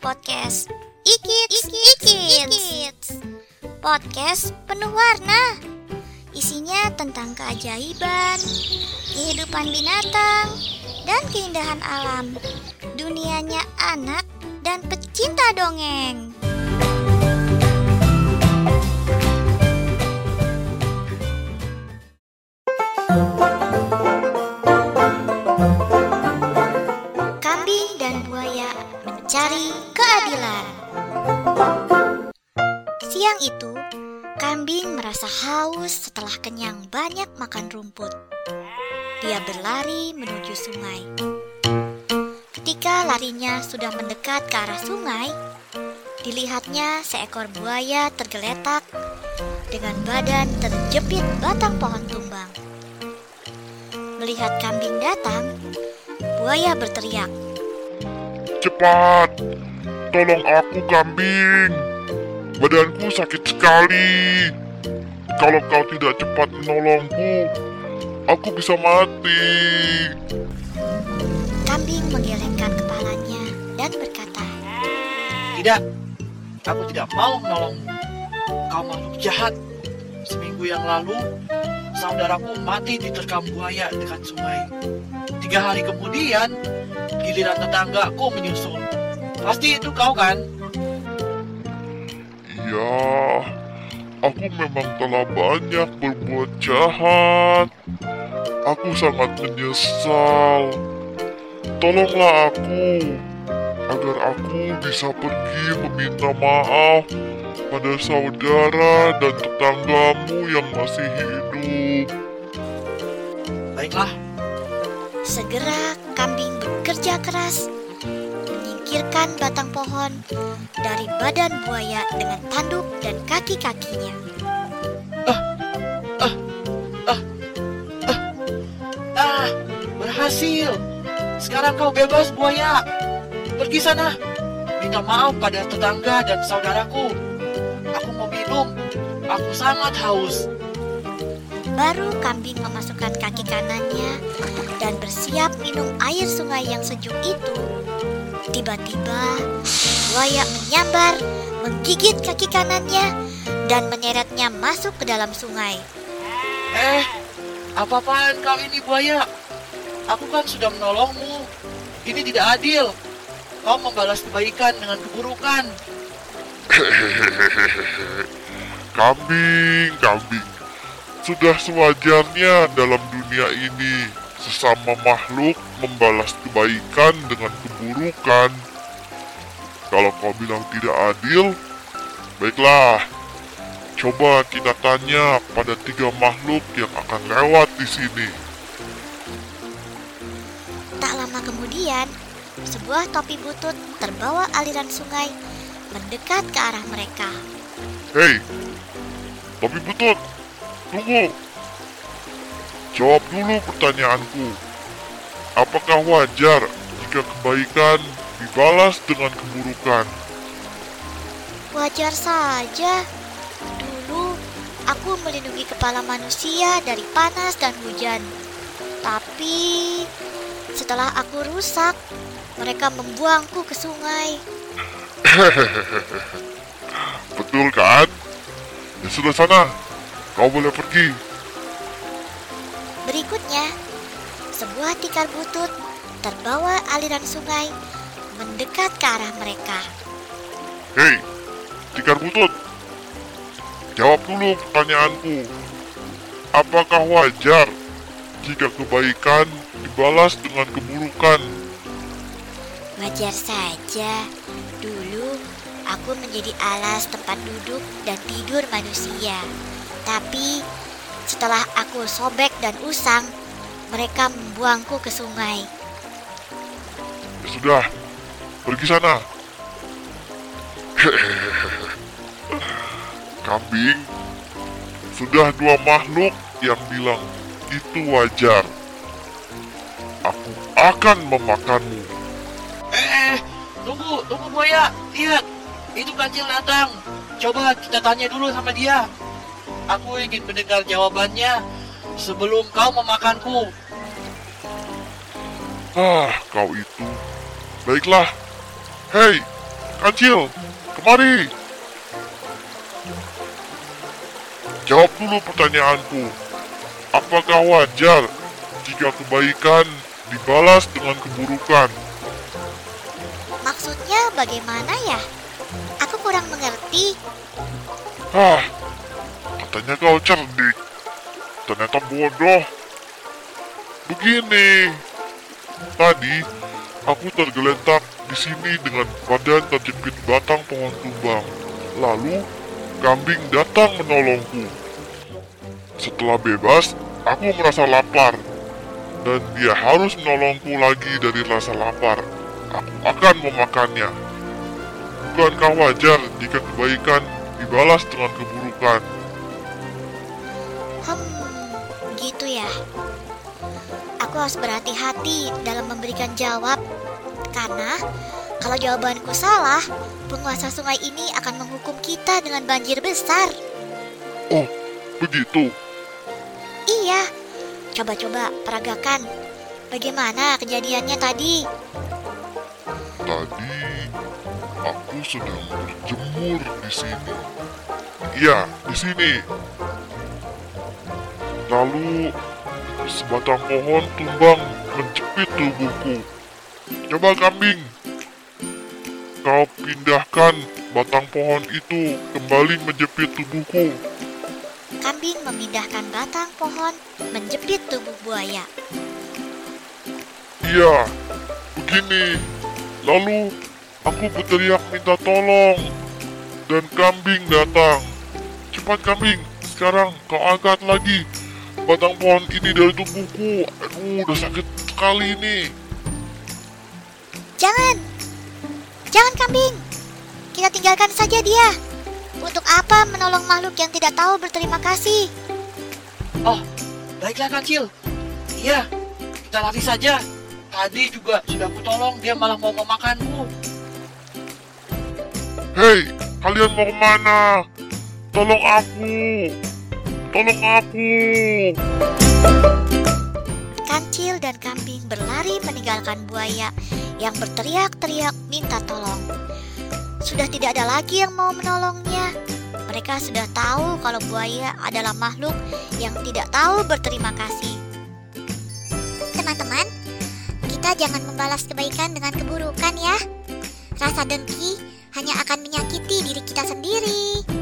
podcast. Ikits, Ikits, Ikits. Podcast penuh warna. Isinya tentang keajaiban, kehidupan binatang, dan keindahan alam. Dunianya anak dan pecinta dongeng. Kambing Siang itu, kambing merasa haus setelah kenyang banyak makan rumput. Dia berlari menuju sungai. Ketika larinya sudah mendekat ke arah sungai, dilihatnya seekor buaya tergeletak dengan badan terjepit batang pohon tumbang. Melihat kambing datang, buaya berteriak, Cepat, tolong aku kambing. Badanku sakit sekali. Kalau kau tidak cepat menolongku, aku bisa mati. Kambing menggelengkan kepalanya dan berkata, Tidak, aku tidak mau menolongmu. Kau makhluk jahat. Seminggu yang lalu, saudaraku mati diterkam buaya dekat sungai. Tiga hari kemudian, giliran tetanggaku menyusul. Pasti itu kau kan? Iya, aku memang telah banyak berbuat jahat. Aku sangat menyesal. Tolonglah aku agar aku bisa pergi meminta maaf pada saudara dan tetanggamu yang masih hidup. Baiklah, Segera kambing bekerja keras menyingkirkan batang pohon dari badan buaya dengan tanduk dan kaki-kakinya. ah, berhasil. Sekarang kau bebas buaya. Pergi sana. Minta maaf pada tetangga dan saudaraku. Aku mau minum. Aku sangat haus. Baru kambing memasukkan kaki kanannya dan bersiap minum air sungai yang sejuk itu. Tiba-tiba buaya menyambar, menggigit kaki kanannya, dan menyeretnya masuk ke dalam sungai. Eh, apa-apaan kau ini buaya? Aku kan sudah menolongmu. Ini tidak adil. Kau membalas kebaikan dengan keburukan. Kambing, kambing. Sudah sewajarnya dalam dunia ini sesama makhluk membalas kebaikan dengan keburukan. Kalau kau bilang tidak adil, baiklah. Coba kita tanya pada tiga makhluk yang akan lewat di sini. Tak lama kemudian, sebuah topi butut terbawa aliran sungai mendekat ke arah mereka. Hei, topi butut, tunggu. Jawab dulu pertanyaanku. Apakah wajar jika kebaikan dibalas dengan keburukan? Wajar saja. Dulu aku melindungi kepala manusia dari panas dan hujan. Tapi setelah aku rusak, mereka membuangku ke sungai. Betul kan? Ya sudah sana, kau boleh pergi. Berikutnya, sebuah tikar butut terbawa aliran sungai mendekat ke arah mereka. Hei, tikar butut. Jawab dulu pertanyaanku. Apakah wajar jika kebaikan dibalas dengan keburukan? Wajar saja. Dulu aku menjadi alas tempat duduk dan tidur manusia. Tapi setelah aku sobek dan usang, mereka membuangku ke sungai. Ya sudah, pergi sana. Kambing, sudah dua makhluk yang bilang itu wajar. Aku akan memakanmu. Eh, eh, tunggu, tunggu buaya. Lihat, itu kancil datang. Coba kita tanya dulu sama dia. Aku ingin mendengar jawabannya sebelum kau memakanku. Ah, kau itu. Baiklah. Hei, Kancil, kemari. Jawab dulu pertanyaanku. Apakah wajar jika kebaikan dibalas dengan keburukan? Maksudnya bagaimana ya? Aku kurang mengerti. Hah, katanya kau cerdik. Ternyata bodoh. Begini, tadi aku tergeletak di sini dengan badan terjepit batang pohon tumbang. Lalu, kambing datang menolongku. Setelah bebas, aku merasa lapar. Dan dia harus menolongku lagi dari rasa lapar. Aku akan memakannya. Bukankah wajar jika kebaikan dibalas dengan keburukan? Gitu ya. Aku harus berhati-hati dalam memberikan jawab. Karena kalau jawabanku salah, penguasa sungai ini akan menghukum kita dengan banjir besar. Oh, begitu. Iya, coba-coba peragakan. Bagaimana kejadiannya tadi? Tadi aku sedang berjemur di sini. Iya, di sini. Lalu sebatang pohon tumbang menjepit tubuhku. Coba kambing, kau pindahkan batang pohon itu kembali menjepit tubuhku. Kambing memindahkan batang pohon menjepit tubuh buaya. Iya, begini. Lalu aku berteriak minta tolong dan kambing datang. Cepat kambing, sekarang kau angkat lagi batang pohon ini dari tubuhku. Aduh, udah sakit sekali ini. Jangan! Jangan kambing! Kita tinggalkan saja dia. Untuk apa menolong makhluk yang tidak tahu berterima kasih? Oh, baiklah kancil. Iya, kita lari saja. Tadi juga sudah kutolong, dia malah mau memakanmu. Hei, kalian mau ke mana? Tolong aku. Tolong aku. Kancil dan kambing berlari meninggalkan buaya yang berteriak-teriak minta tolong. Sudah tidak ada lagi yang mau menolongnya. Mereka sudah tahu kalau buaya adalah makhluk yang tidak tahu berterima kasih. Teman-teman, kita jangan membalas kebaikan dengan keburukan ya. Rasa dengki hanya akan menyakiti diri kita sendiri.